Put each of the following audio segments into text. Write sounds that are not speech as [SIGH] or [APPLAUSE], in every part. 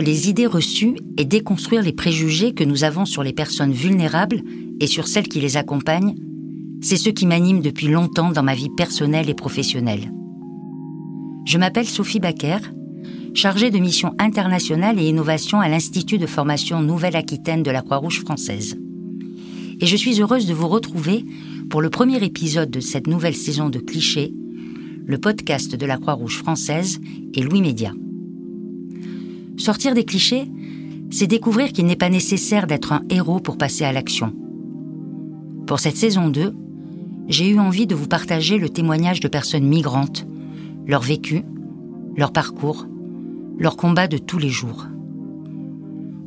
Les idées reçues et déconstruire les préjugés que nous avons sur les personnes vulnérables et sur celles qui les accompagnent, c'est ce qui m'anime depuis longtemps dans ma vie personnelle et professionnelle. Je m'appelle Sophie Baker, chargée de mission internationale et innovation à l'Institut de formation Nouvelle-Aquitaine de la Croix-Rouge française. Et je suis heureuse de vous retrouver pour le premier épisode de cette nouvelle saison de Clichés, le podcast de la Croix-Rouge française et Louis Média. Sortir des clichés, c'est découvrir qu'il n'est pas nécessaire d'être un héros pour passer à l'action. Pour cette saison 2, j'ai eu envie de vous partager le témoignage de personnes migrantes, leur vécu, leur parcours, leur combat de tous les jours.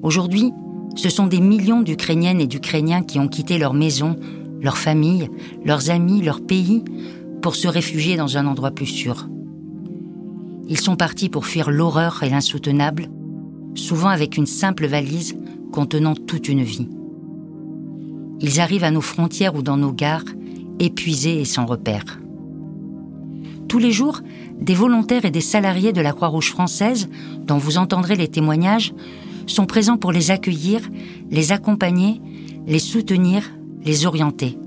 Aujourd'hui, ce sont des millions d'Ukrainiennes et d'Ukrainiens qui ont quitté leur maison, leur famille, leurs amis, leur pays, pour se réfugier dans un endroit plus sûr. Ils sont partis pour fuir l'horreur et l'insoutenable, souvent avec une simple valise contenant toute une vie. Ils arrivent à nos frontières ou dans nos gares, épuisés et sans repère. Tous les jours, des volontaires et des salariés de la Croix-Rouge française, dont vous entendrez les témoignages, sont présents pour les accueillir, les accompagner, les soutenir, les orienter.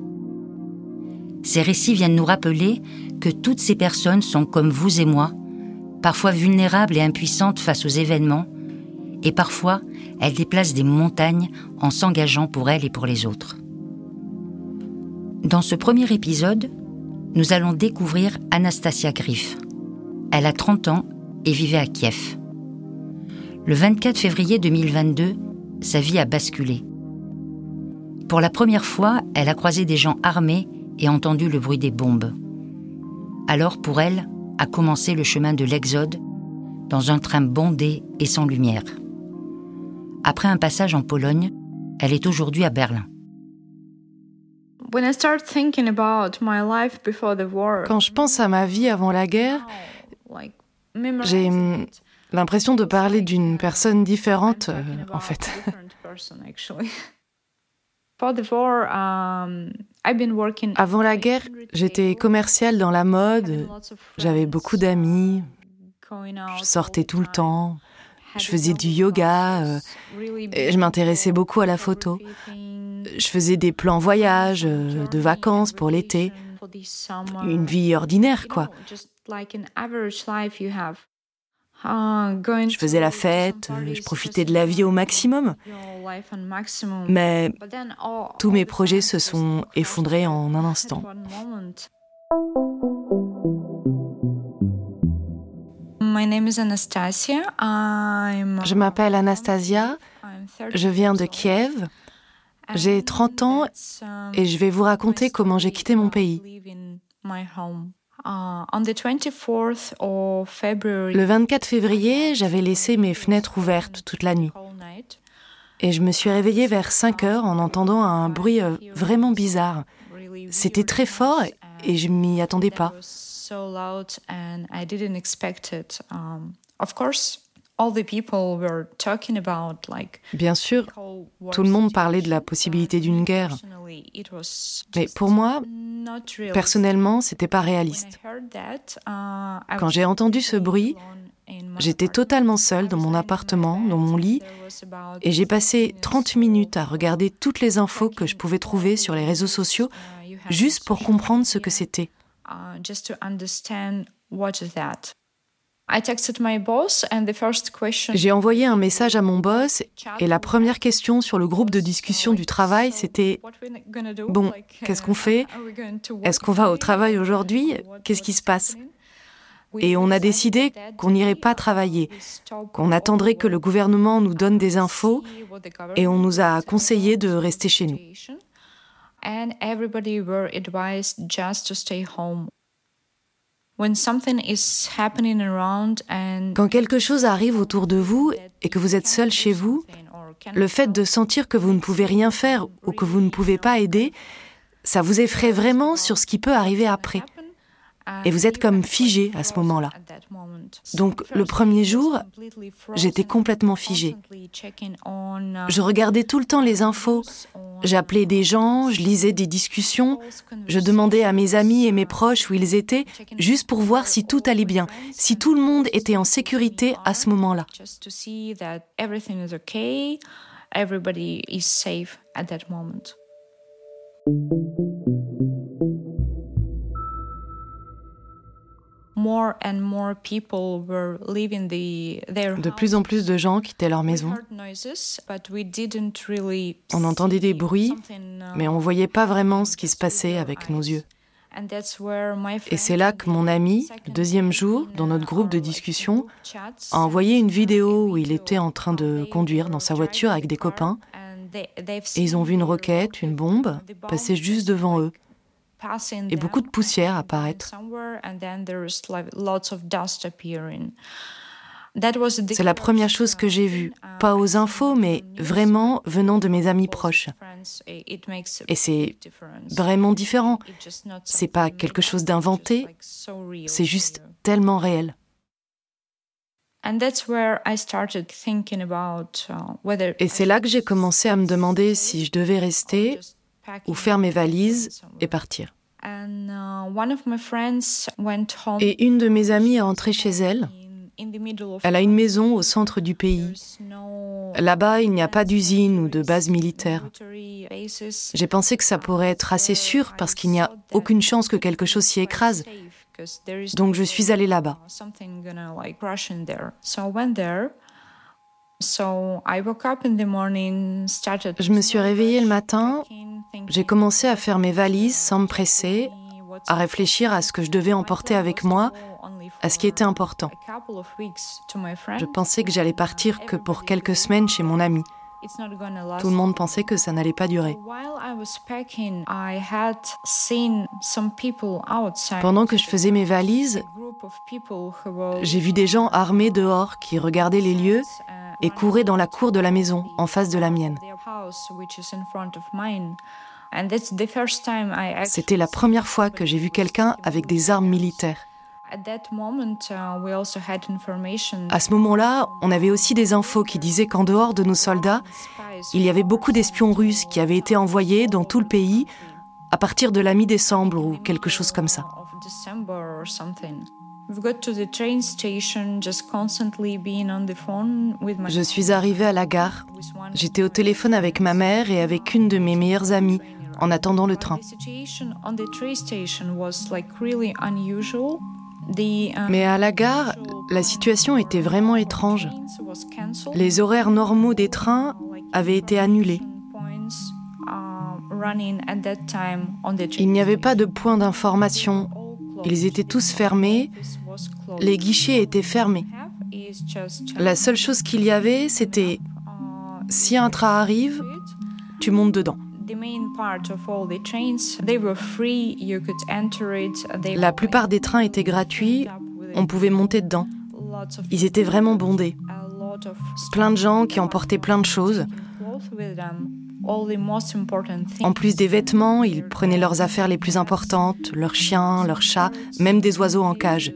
Ces récits viennent nous rappeler que toutes ces personnes sont comme vous et moi, parfois vulnérables et impuissantes face aux événements, et parfois elles déplacent des montagnes en s'engageant pour elles et pour les autres. Dans ce premier épisode, nous allons découvrir Anastasia Griff. Elle a 30 ans et vivait à Kiev. Le 24 février 2022, sa vie a basculé. Pour la première fois, elle a croisé des gens armés et entendu le bruit des bombes. Alors, pour elle, a commencé le chemin de l'exode dans un train bondé et sans lumière. Après un passage en Pologne, elle est aujourd'hui à Berlin. Quand je pense à ma vie avant la guerre, j'ai l'impression de parler d'une personne différente, euh, en fait. [LAUGHS] Um, avant la guerre, j'étais commerciale dans la mode, j'avais beaucoup d'amis, je sortais tout le temps, je faisais du yoga, euh, je m'intéressais beaucoup à la photo. Je faisais des plans voyage, euh, de vacances pour l'été. Une vie ordinaire, quoi. Je faisais la fête, je profitais de la vie au maximum. Mais tous mes projets se sont effondrés en un instant. Je m'appelle Anastasia, je viens de Kiev. J'ai 30 ans et je vais vous raconter comment j'ai quitté mon pays. Le 24 février, j'avais laissé mes fenêtres ouvertes toute la nuit. Et je me suis réveillée vers 5 heures en entendant un bruit euh, vraiment bizarre. C'était très fort et je m'y attendais pas. Bien sûr, tout le monde parlait de la possibilité d'une guerre. Mais pour moi, personnellement, c'était pas réaliste. Uh, Quand j'ai entendu ce bruit, j'étais totalement seule dans mon appartement, dans mon lit, et j'ai passé 30 minutes à regarder toutes les infos que je pouvais trouver sur les réseaux sociaux, uh, juste pour comprendre ce que c'était. Uh, j'ai envoyé un message à mon boss et la première question sur le groupe de discussion du travail, c'était Bon, qu'est-ce qu'on fait? Est-ce qu'on va au travail aujourd'hui? Qu'est-ce qui se passe? et on a décidé qu'on n'irait pas travailler, qu'on attendrait que le gouvernement nous donne des infos et on nous a conseillé de rester chez nous. Quand quelque chose arrive autour de vous et que vous êtes seul chez vous, le fait de sentir que vous ne pouvez rien faire ou que vous ne pouvez pas aider, ça vous effraie vraiment sur ce qui peut arriver après. Et vous êtes comme figé à ce moment-là. Donc le premier jour, j'étais complètement figé. Je regardais tout le temps les infos, j'appelais des gens, je lisais des discussions, je demandais à mes amis et mes proches où ils étaient, juste pour voir si tout allait bien, si tout le monde était en sécurité à ce moment-là. De plus en plus de gens quittaient leur maison. On entendait des bruits, uh, mais on ne voyait pas vraiment ce qui se passait avec nos yeux. Et c'est là que mon ami, le deuxième jour, dans notre groupe de discussion, a envoyé une vidéo où il était en train de conduire dans sa voiture avec des copains. Et ils ont vu une roquette, une bombe, passer juste devant eux et beaucoup de poussière apparaître. C'est la première chose que j'ai vue, pas aux infos, mais vraiment venant de mes amis proches. Et c'est vraiment différent. C'est pas quelque chose d'inventé, c'est juste tellement réel. Et c'est là que j'ai commencé à me demander si je devais rester ou faire mes valises et partir. Uh, et une de mes amies est rentrée chez elle. Elle a une maison au centre du pays. Là-bas, il n'y a pas d'usine ou de base militaire. J'ai pensé que ça pourrait être assez sûr parce qu'il n'y a aucune chance que quelque chose s'y écrase. Donc je suis allée là-bas. Je me suis réveillée le matin, j'ai commencé à faire mes valises sans me presser, à réfléchir à ce que je devais emporter avec moi, à ce qui était important. Je pensais que j'allais partir que pour quelques semaines chez mon ami. Tout le monde pensait que ça n'allait pas durer. Pendant que je faisais mes valises, j'ai vu des gens armés dehors qui regardaient les lieux et couraient dans la cour de la maison en face de la mienne. C'était la première fois que j'ai vu quelqu'un avec des armes militaires. Uh, à ce moment-là, on avait aussi des infos qui disaient qu'en dehors de nos soldats, il y avait beaucoup d'espions russes qui avaient été envoyés dans tout le pays à partir de la mi-décembre ou quelque chose comme ça. Je suis arrivée à la gare. J'étais au téléphone avec ma mère et avec une de mes meilleures amies en attendant le train. Mais à la gare, la situation était vraiment étrange. Les horaires normaux des trains avaient été annulés. Il n'y avait pas de points d'information. Ils étaient tous fermés. Les guichets étaient fermés. La seule chose qu'il y avait, c'était si un train arrive, tu montes dedans. La plupart des trains étaient gratuits, on pouvait monter dedans. Ils étaient vraiment bondés. Plein de gens qui emportaient plein de choses. En plus des vêtements, ils prenaient leurs affaires les plus importantes, leurs chiens, leurs chats, même des oiseaux en cage.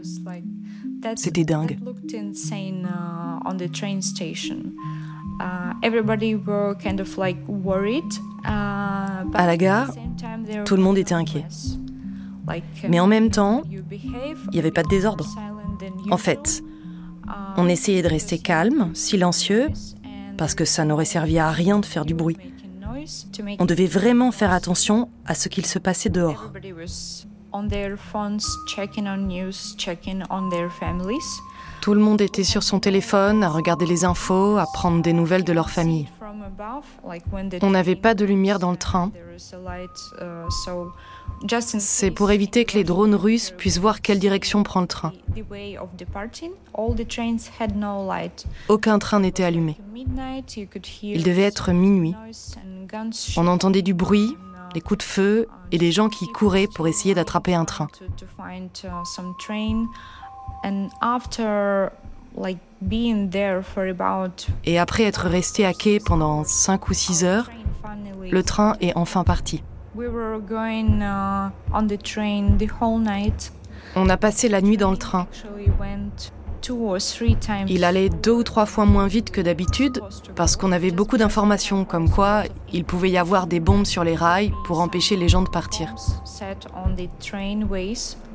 C'était dingue. À la gare, tout le monde était inquiet. Mais en même temps, il n'y avait pas de désordre. En fait, on essayait de rester calme, silencieux, parce que ça n'aurait servi à rien de faire du bruit. On devait vraiment faire attention à ce qu'il se passait dehors. Tout le monde était sur son téléphone à regarder les infos, à prendre des nouvelles de leur famille. On n'avait pas de lumière dans le train. C'est pour éviter que les drones russes puissent voir quelle direction prend le train. Aucun train n'était allumé. Il devait être minuit. On entendait du bruit, des coups de feu et des gens qui couraient pour essayer d'attraper un train. Et après être resté à quai pendant 5 ou 6 heures, le train est enfin parti. On a passé la nuit dans le train. Il allait deux ou trois fois moins vite que d'habitude parce qu'on avait beaucoup d'informations comme quoi il pouvait y avoir des bombes sur les rails pour empêcher les gens de partir.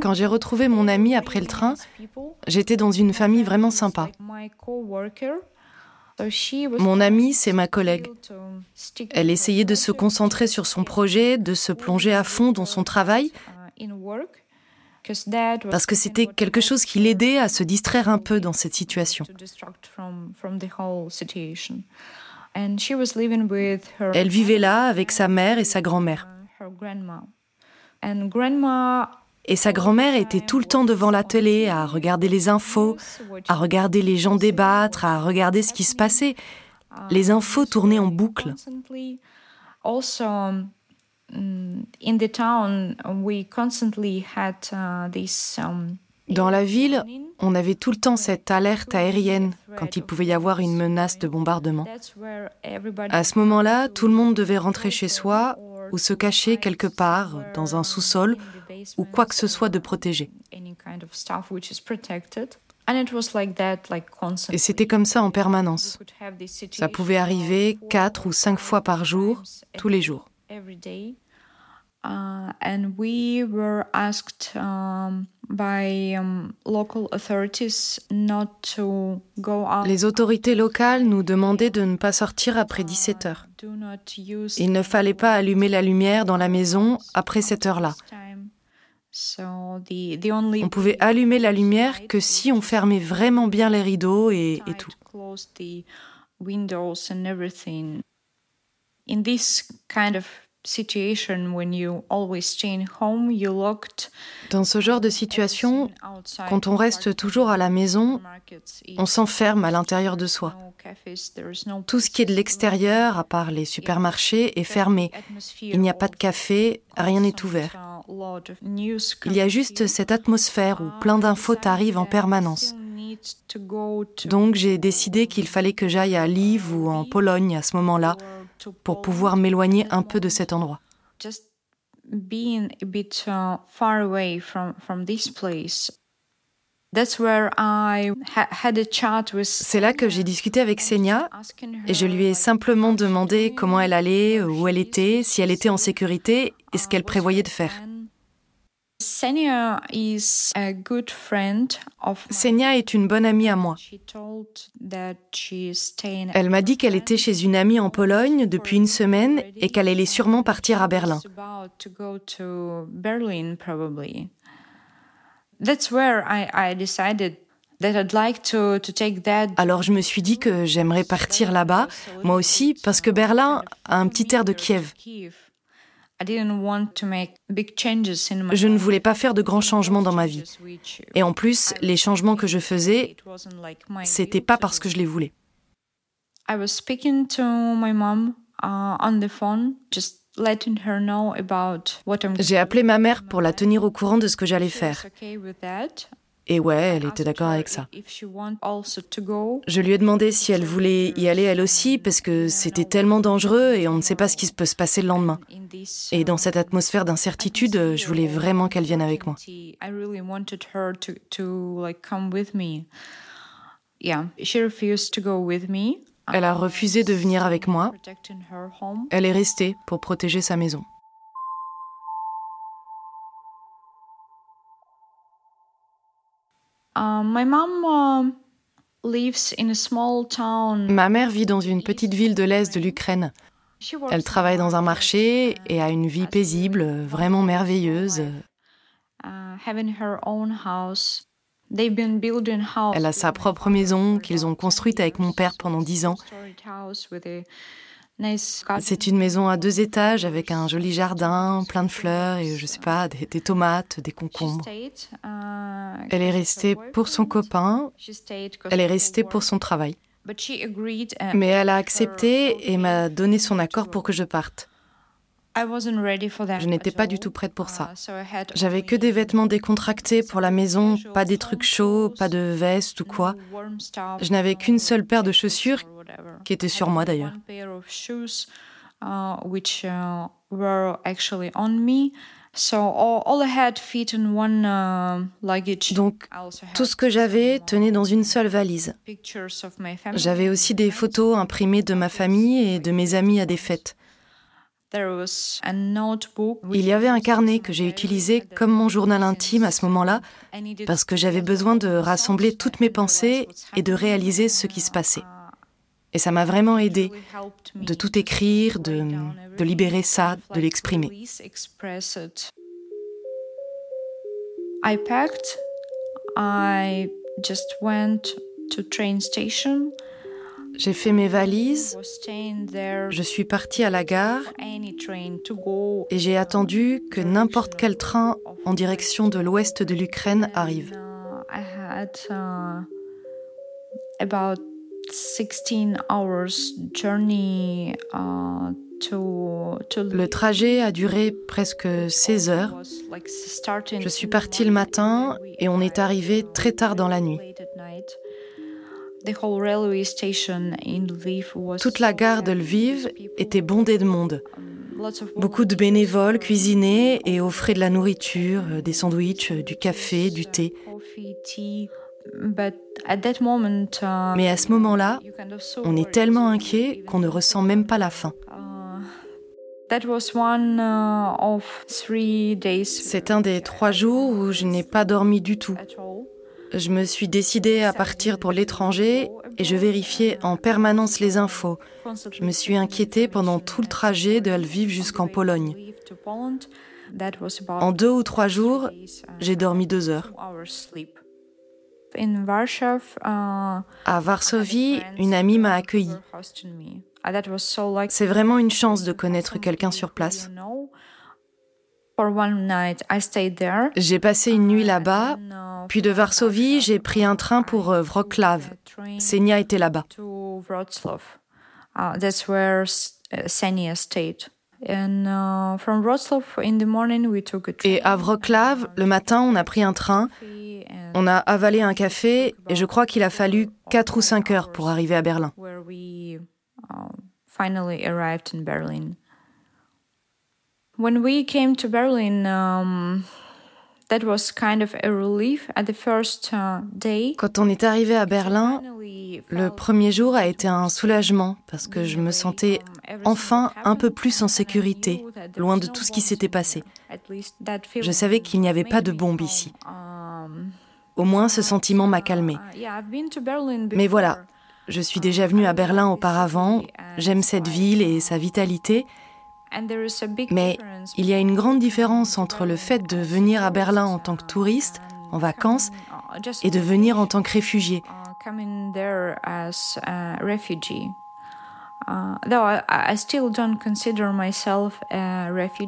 Quand j'ai retrouvé mon ami après le train, j'étais dans une famille vraiment sympa. Mon amie, c'est ma collègue. Elle essayait de se concentrer sur son projet, de se plonger à fond dans son travail, parce que c'était quelque chose qui l'aidait à se distraire un peu dans cette situation. Elle vivait là avec sa mère et sa grand-mère. Et sa grand-mère était tout le temps devant la télé à regarder les infos, à regarder les gens débattre, à regarder ce qui se passait. Les infos tournaient en boucle. Dans la ville, on avait tout le temps cette alerte aérienne quand il pouvait y avoir une menace de bombardement. À ce moment-là, tout le monde devait rentrer chez soi ou se cacher quelque part dans un sous-sol ou quoi que ce soit de protégé. Et c'était comme ça en permanence. Ça pouvait arriver quatre ou cinq fois par jour, tous les jours. Les autorités locales nous demandaient de ne pas sortir après 17 heures. Il ne fallait pas allumer la lumière dans la maison après cette heure-là. On pouvait allumer la lumière que si on fermait vraiment bien les rideaux et, et tout. Dans ce genre de situation, quand on reste toujours à la maison, on s'enferme à l'intérieur de soi. Tout ce qui est de l'extérieur, à part les supermarchés, est fermé. Il n'y a pas de café, rien n'est ouvert. Il y a juste cette atmosphère où plein d'infos arrivent en permanence. Donc j'ai décidé qu'il fallait que j'aille à Lviv ou en Pologne à ce moment-là pour pouvoir m'éloigner un peu de cet endroit. C'est là que j'ai discuté avec Senia et je lui ai simplement demandé comment elle allait, où elle était, si elle était en sécurité et ce qu'elle prévoyait de faire. Senia est une bonne amie à moi. Elle m'a dit qu'elle était chez une amie en Pologne depuis une semaine et qu'elle allait sûrement partir à Berlin. Alors je me suis dit que j'aimerais partir là-bas, moi aussi, parce que Berlin a un petit air de Kiev. Je ne voulais pas faire de grands changements dans ma vie. Et en plus, les changements que je faisais, c'était pas parce que je les voulais. J'ai appelé ma mère pour la tenir au courant de ce que j'allais faire. Et ouais, elle était d'accord avec ça. Je lui ai demandé si elle voulait y aller elle aussi, parce que c'était tellement dangereux et on ne sait pas ce qui peut se passer le lendemain. Et dans cette atmosphère d'incertitude, je voulais vraiment qu'elle vienne avec moi. Elle a refusé de venir avec moi. Elle est restée pour protéger sa maison. Uh, uh, Ma mère vit dans une petite ville de l'Est de l'Ukraine. Elle travaille dans un marché et a une vie paisible, vraiment merveilleuse. Uh, Elle a sa propre maison qu'ils ont construite avec mon père pendant dix ans. C'est une maison à deux étages avec un joli jardin, plein de fleurs et je sais pas, des, des tomates, des concombres. Elle est restée pour son copain, elle est restée pour son travail. Mais elle a accepté et m'a donné son accord pour que je parte. Je n'étais pas du tout prête pour ça. J'avais que des vêtements décontractés pour la maison, pas des trucs chauds, pas de veste ou quoi. Je n'avais qu'une seule paire de chaussures qui était sur moi d'ailleurs. Donc, tout ce que j'avais tenait dans une seule valise. J'avais aussi des photos imprimées de ma famille et de mes amis à des fêtes. Il y avait un carnet que j'ai utilisé comme mon journal intime à ce moment-là, parce que j'avais besoin de rassembler toutes mes pensées et de réaliser ce qui se passait. Et ça m'a vraiment aidé de tout écrire, de, de libérer ça, de l'exprimer. I packed. I just went to train station. J'ai fait mes valises, je suis partie à la gare et j'ai attendu que n'importe quel train en direction de l'ouest de l'Ukraine arrive. Le trajet a duré presque 16 heures. Je suis partie le matin et on est arrivé très tard dans la nuit. Toute la gare de Lviv était bondée de monde. Um, Beaucoup de bénévoles cuisinaient et offraient de la nourriture, euh, des sandwichs, euh, du café, du thé. Mais à ce moment-là, on est tellement inquiet qu'on ne ressent même pas la faim. Uh, C'est un des trois jours où je n'ai pas dormi du tout. Je me suis décidée à partir pour l'étranger et je vérifiais en permanence les infos. Je me suis inquiétée pendant tout le trajet de Lviv jusqu'en Pologne. En deux ou trois jours, j'ai dormi deux heures. À Varsovie, une amie m'a accueillie. C'est vraiment une chance de connaître quelqu'un sur place. J'ai passé une nuit là-bas, puis de Varsovie, j'ai pris un train pour euh, Wroclaw. Senia était là-bas. Et à Wroclaw, le matin, on a pris un train, on a avalé un café, et je crois qu'il a fallu 4 ou 5 heures pour arriver à Berlin. When we came to Berlin, um, that was kind of a relief at the first day. Quand on est arrivé à Berlin, le premier jour a été un soulagement parce que je me sentais enfin un peu plus en sécurité, loin de tout ce qui s'était passé. Je savais qu'il n'y avait pas de bombe ici. Au moins, ce sentiment m'a calmé. Mais voilà, je suis déjà venue à Berlin auparavant, j'aime cette ville et sa vitalité. Mais il y a une grande différence entre le fait de venir à Berlin en tant que touriste, en vacances, et de venir en tant que réfugié.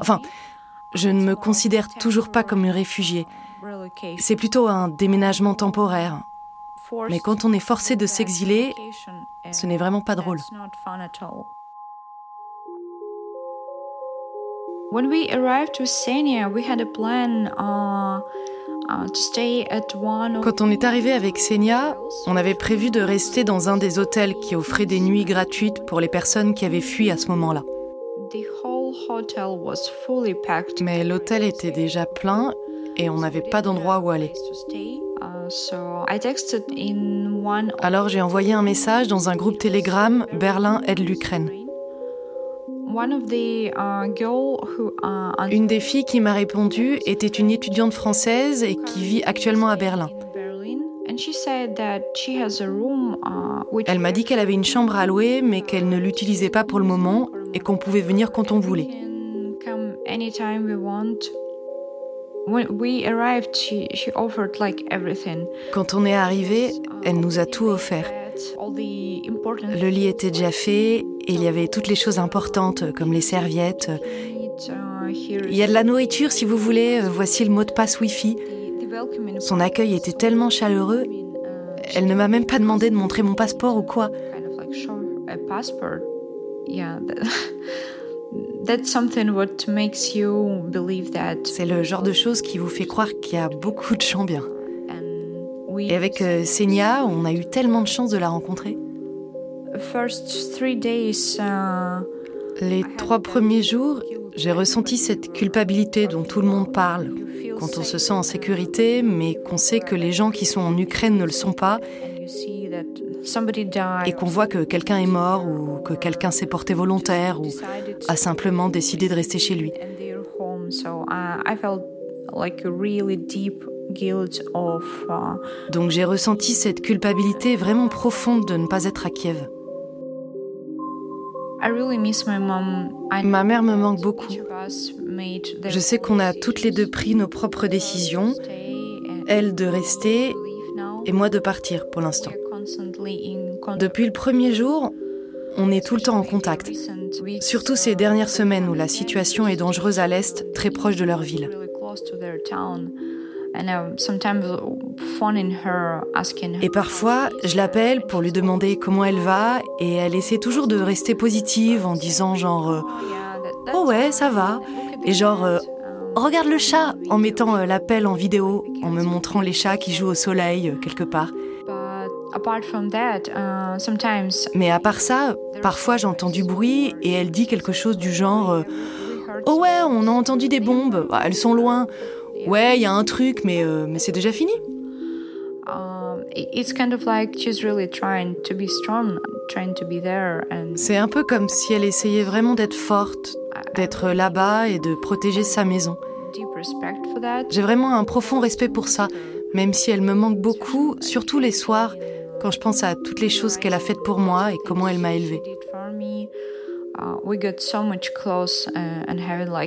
Enfin, je ne me considère toujours pas comme une réfugiée. C'est plutôt un déménagement temporaire. Mais quand on est forcé de s'exiler, ce n'est vraiment pas drôle. Quand on est arrivé avec Senia, on avait prévu de rester dans un des hôtels qui offrait des nuits gratuites pour les personnes qui avaient fui à ce moment-là. Mais l'hôtel était déjà plein et on n'avait pas d'endroit où aller. Alors j'ai envoyé un message dans un groupe Telegram Berlin aide l'Ukraine. Uh, uh, une des filles qui m'a répondu était une étudiante française et qui vit actuellement à Berlin. Elle m'a dit qu'elle avait une chambre à louer, mais qu'elle ne l'utilisait pas pour le moment et qu'on pouvait venir quand on voulait. Quand on est arrivé, elle nous a tout offert. Le lit était déjà fait et il y avait toutes les choses importantes comme les serviettes. Il y a de la nourriture si vous voulez, voici le mot de passe Wi-Fi. Son accueil était tellement chaleureux, elle ne m'a même pas demandé de montrer mon passeport ou quoi. C'est le genre de choses qui vous fait croire qu'il y a beaucoup de gens bien. Et avec euh, Senia, on a eu tellement de chance de la rencontrer. Uh, Les trois premiers jours, j'ai ressenti cette culpabilité dont tout le monde parle, quand on se sent en sécurité, mais qu'on sait que les gens qui sont en Ukraine ne le sont pas, et qu'on voit que quelqu'un est mort ou que quelqu'un s'est porté volontaire ou a simplement décidé de rester chez lui. Donc j'ai ressenti cette culpabilité vraiment profonde de ne pas être à Kiev. Ma mère me manque beaucoup. Je sais qu'on a toutes les deux pris nos propres décisions, elle de rester et moi de partir pour l'instant. Depuis le premier jour, on est tout le temps en contact, surtout ces dernières semaines où la situation est dangereuse à l'est, très proche de leur ville. Et parfois, je l'appelle pour lui demander comment elle va et elle essaie toujours de rester positive en disant genre euh, Oh ouais, ça va. Et genre euh, Regarde le chat en mettant euh, l'appel en vidéo, en me montrant les chats qui jouent au soleil quelque part. Mais à part ça, parfois j'entends du bruit et elle dit quelque chose du genre Oh ouais, on a entendu des bombes, bah, elles sont loin. Ouais, il y a un truc, mais, euh, mais c'est déjà fini. C'est un peu comme si elle essayait vraiment d'être forte, d'être là-bas et de protéger sa maison. J'ai vraiment un profond respect pour ça, même si elle me manque beaucoup, surtout les soirs, quand je pense à toutes les choses qu'elle a faites pour moi et comment elle m'a élevée.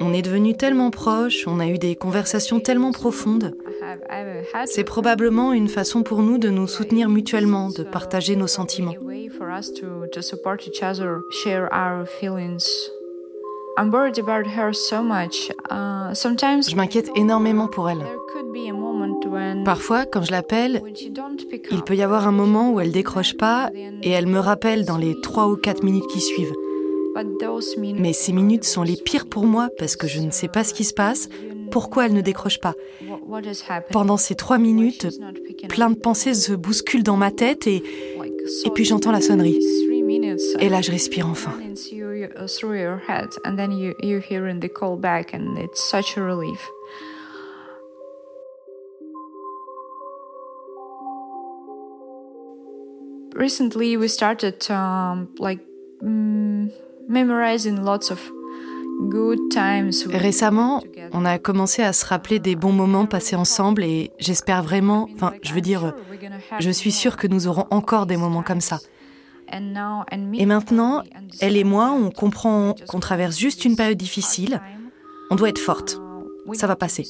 On est devenus tellement proches, on a eu des conversations tellement profondes. C'est probablement une façon pour nous de nous soutenir mutuellement, de partager nos sentiments. Je m'inquiète énormément pour elle. Parfois, quand je l'appelle, il peut y avoir un moment où elle décroche pas et elle me rappelle dans les 3 ou 4 minutes qui suivent. Mais ces minutes sont les pires pour moi parce que je ne sais pas ce qui se passe, pourquoi elle ne décroche pas. Pendant ces trois minutes, plein de pensées se bousculent dans ma tête et, et puis j'entends la sonnerie. Et là, je respire enfin. Recently, we started um, like Récemment, on a commencé à se rappeler des bons moments passés ensemble et j'espère vraiment, enfin, je veux dire, je suis sûre que nous aurons encore des moments comme ça. Et maintenant, elle et moi, on comprend qu'on traverse juste une période difficile. On doit être forte. Ça va passer.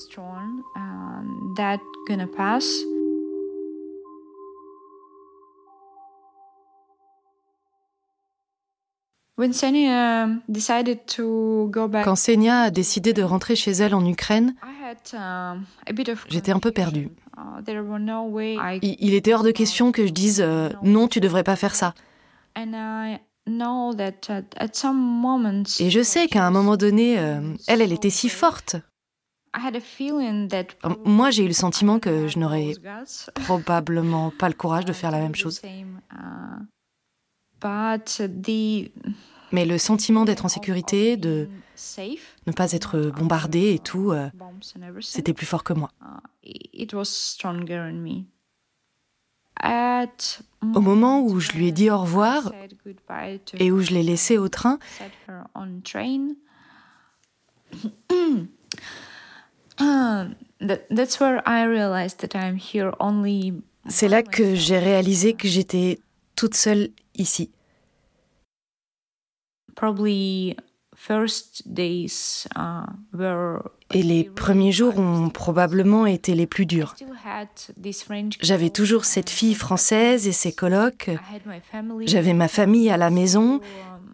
Quand Senia a décidé de rentrer chez elle en Ukraine, j'étais un peu perdue. Il était hors de question que je dise euh, non, tu devrais pas faire ça. Et je sais qu'à un moment donné, euh, elle, elle était si forte. Moi, j'ai eu le sentiment que je n'aurais probablement pas le courage de faire la même chose. Mais le sentiment d'être en sécurité, de ne pas être bombardé et tout, euh, c'était plus fort que moi. Au moment où je lui ai dit au revoir et où je l'ai laissé au train, c'est là que j'ai réalisé que j'étais toute seule ici. Et les premiers jours ont probablement été les plus durs. J'avais toujours cette fille française et ses colocs. J'avais ma famille à la maison.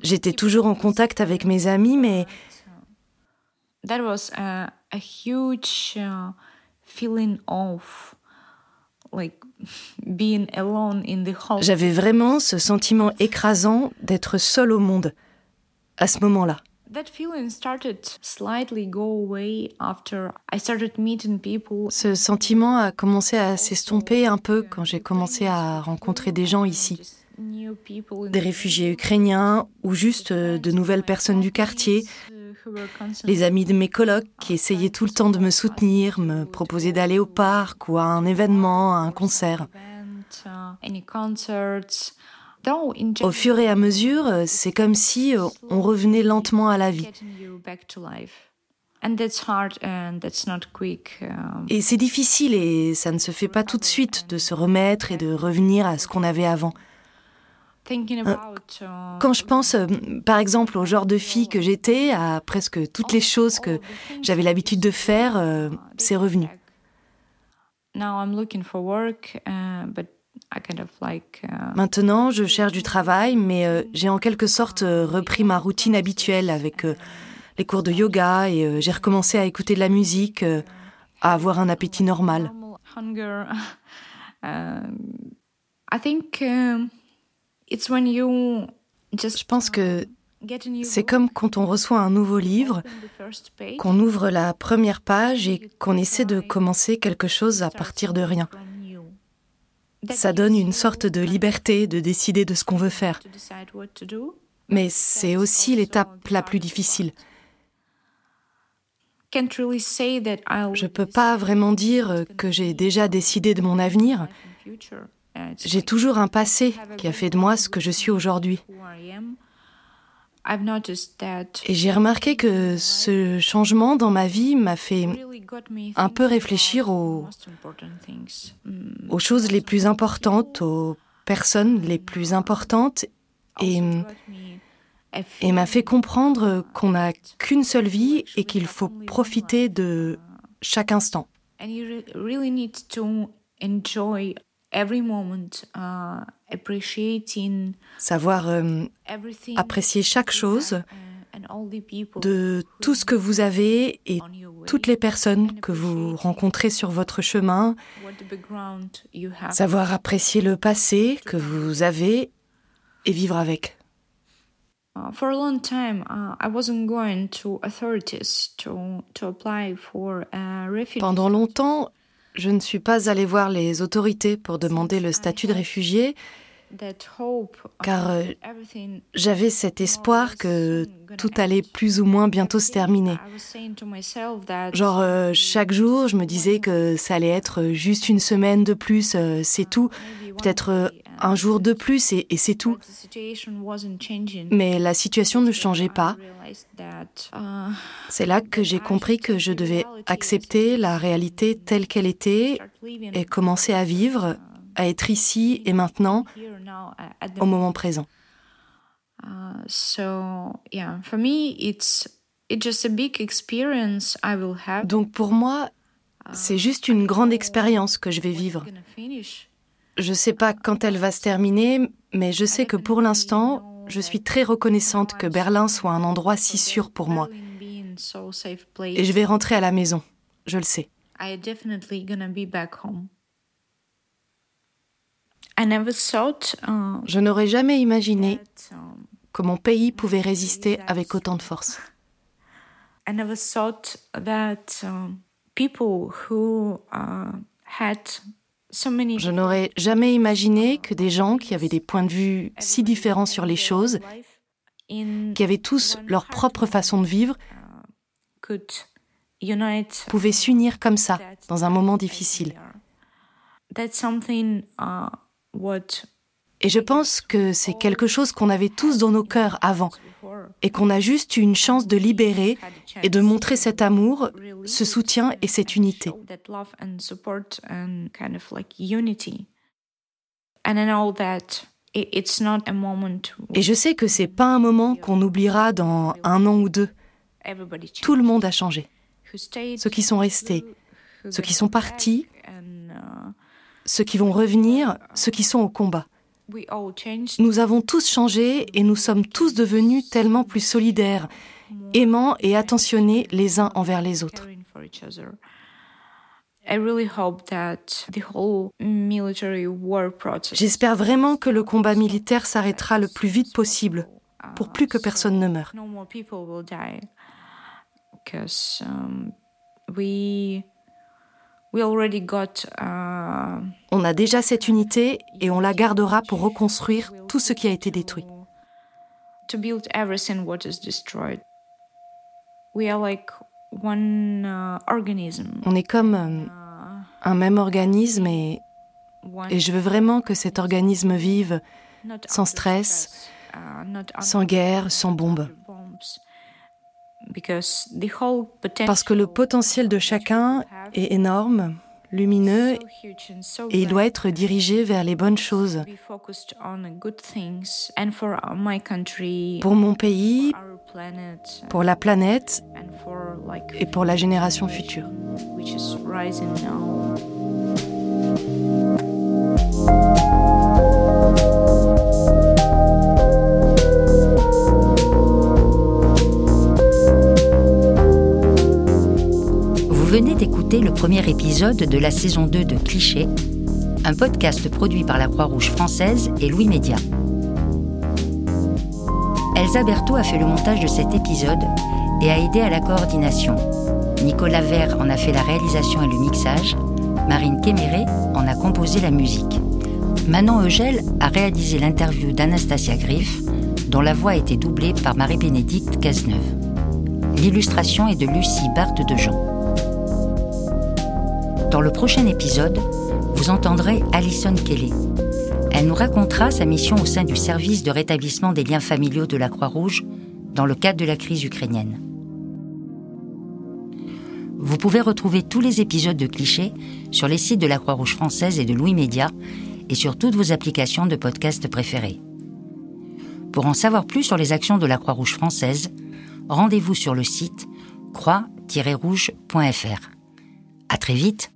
J'étais toujours en contact avec mes amis, mais j'avais vraiment ce sentiment écrasant d'être seule au monde à ce moment-là. Ce sentiment a commencé à s'estomper un peu quand j'ai commencé à rencontrer des gens ici. Des réfugiés ukrainiens ou juste euh, de nouvelles personnes du quartier, les amis de mes colocs qui essayaient tout le temps de me soutenir, me proposer d'aller au parc ou à un événement, à un concert. Au fur et à mesure, c'est comme si euh, on revenait lentement à la vie. Et c'est difficile et ça ne se fait pas tout de suite de se remettre et de revenir à ce qu'on avait avant. Euh, quand je pense, par exemple, au genre de fille que j'étais, à presque toutes les choses que j'avais l'habitude de faire, c'est revenu. Uh, Maintenant, je cherche du travail, mais euh, j'ai en quelque sorte euh, repris ma routine habituelle avec euh, les cours de yoga et j'ai recommencé à écouter de la musique, à avoir un appétit normal. [LAUGHS] Je pense que c'est comme quand on reçoit un nouveau livre, qu'on ouvre la première page et qu'on essaie de commencer quelque chose à partir de rien. Ça donne une sorte de liberté de décider de ce qu'on veut faire. Mais c'est aussi l'étape la plus difficile. Je ne peux pas vraiment dire que j'ai déjà décidé de mon avenir. J'ai toujours un passé qui a fait de moi ce que je suis aujourd'hui. Et j'ai remarqué que ce changement dans ma vie m'a fait un peu réfléchir aux, aux choses les plus importantes, aux personnes les plus importantes et, et m'a fait comprendre qu'on n'a qu'une seule vie et qu'il faut profiter de chaque instant. Savoir euh, apprécier chaque chose de tout ce que vous avez et toutes les personnes que vous rencontrez sur votre chemin, savoir apprécier le passé que vous avez et vivre avec. Pendant longtemps, je ne suis pas allée voir les autorités pour demander le statut de réfugié car euh, j'avais cet espoir que tout allait plus ou moins bientôt se terminer. Genre, euh, chaque jour, je me disais que ça allait être juste une semaine de plus, euh, c'est tout. Peut-être un jour de plus et, et c'est tout. Mais la situation ne changeait pas. C'est là que j'ai compris que je devais accepter la réalité telle qu'elle était et commencer à vivre à être ici et maintenant, au moment présent. Donc pour moi, c'est juste une grande expérience que je vais vivre. Je ne sais pas quand elle va se terminer, mais je sais que pour l'instant, je suis très reconnaissante que Berlin soit un endroit si sûr pour moi. Et je vais rentrer à la maison, je le sais. Uh, Je n'aurais jamais imaginé um, que mon pays pouvait résister avec autant de force. [LAUGHS] Um, uh, Je n'aurais jamais imaginé que des gens qui avaient des points de vue si différents sur les choses, qui avaient tous leur propre façon de vivre, uh, pouvaient s'unir comme ça dans un moment difficile. Et je pense que c'est quelque chose qu'on avait tous dans nos cœurs avant et qu'on a juste eu une chance de libérer et de montrer cet amour, ce soutien et cette unité. Et je sais que c'est pas un moment qu'on oubliera dans un an ou deux. Tout le monde a changé. Ceux qui sont restés, ceux qui sont partis, ceux qui vont revenir, ceux qui sont au combat. Nous avons tous changé et nous sommes tous devenus tellement plus solidaires, aimants et attentionnés les uns envers les autres. J'espère vraiment que le combat militaire s'arrêtera le plus vite possible pour plus que personne ne meure. On a déjà cette unité et on la gardera pour reconstruire tout ce qui a été détruit. On est comme euh, un même organisme et, et je veux vraiment que cet organisme vive sans stress, sans guerre, sans bombes. Parce que le potentiel de chacun est énorme, lumineux, et il doit être dirigé vers les bonnes choses. Pour mon pays, pour la planète et pour la génération future. Venez d'écouter le premier épisode de la saison 2 de Cliché, un podcast produit par la Croix-Rouge française et Louis Média. Elsa Berthaud a fait le montage de cet épisode et a aidé à la coordination. Nicolas Vert en a fait la réalisation et le mixage. Marine Kéméré en a composé la musique. Manon Eugel a réalisé l'interview d'Anastasia Griff, dont la voix a été doublée par Marie-Bénédicte Cazeneuve. L'illustration est de Lucie Barthe de Jean. Dans le prochain épisode, vous entendrez Alison Kelly. Elle nous racontera sa mission au sein du service de rétablissement des liens familiaux de la Croix-Rouge dans le cadre de la crise ukrainienne. Vous pouvez retrouver tous les épisodes de Clichés sur les sites de la Croix-Rouge française et de Louis Média et sur toutes vos applications de podcast préférées. Pour en savoir plus sur les actions de la Croix-Rouge française, rendez-vous sur le site croix-rouge.fr. À très vite!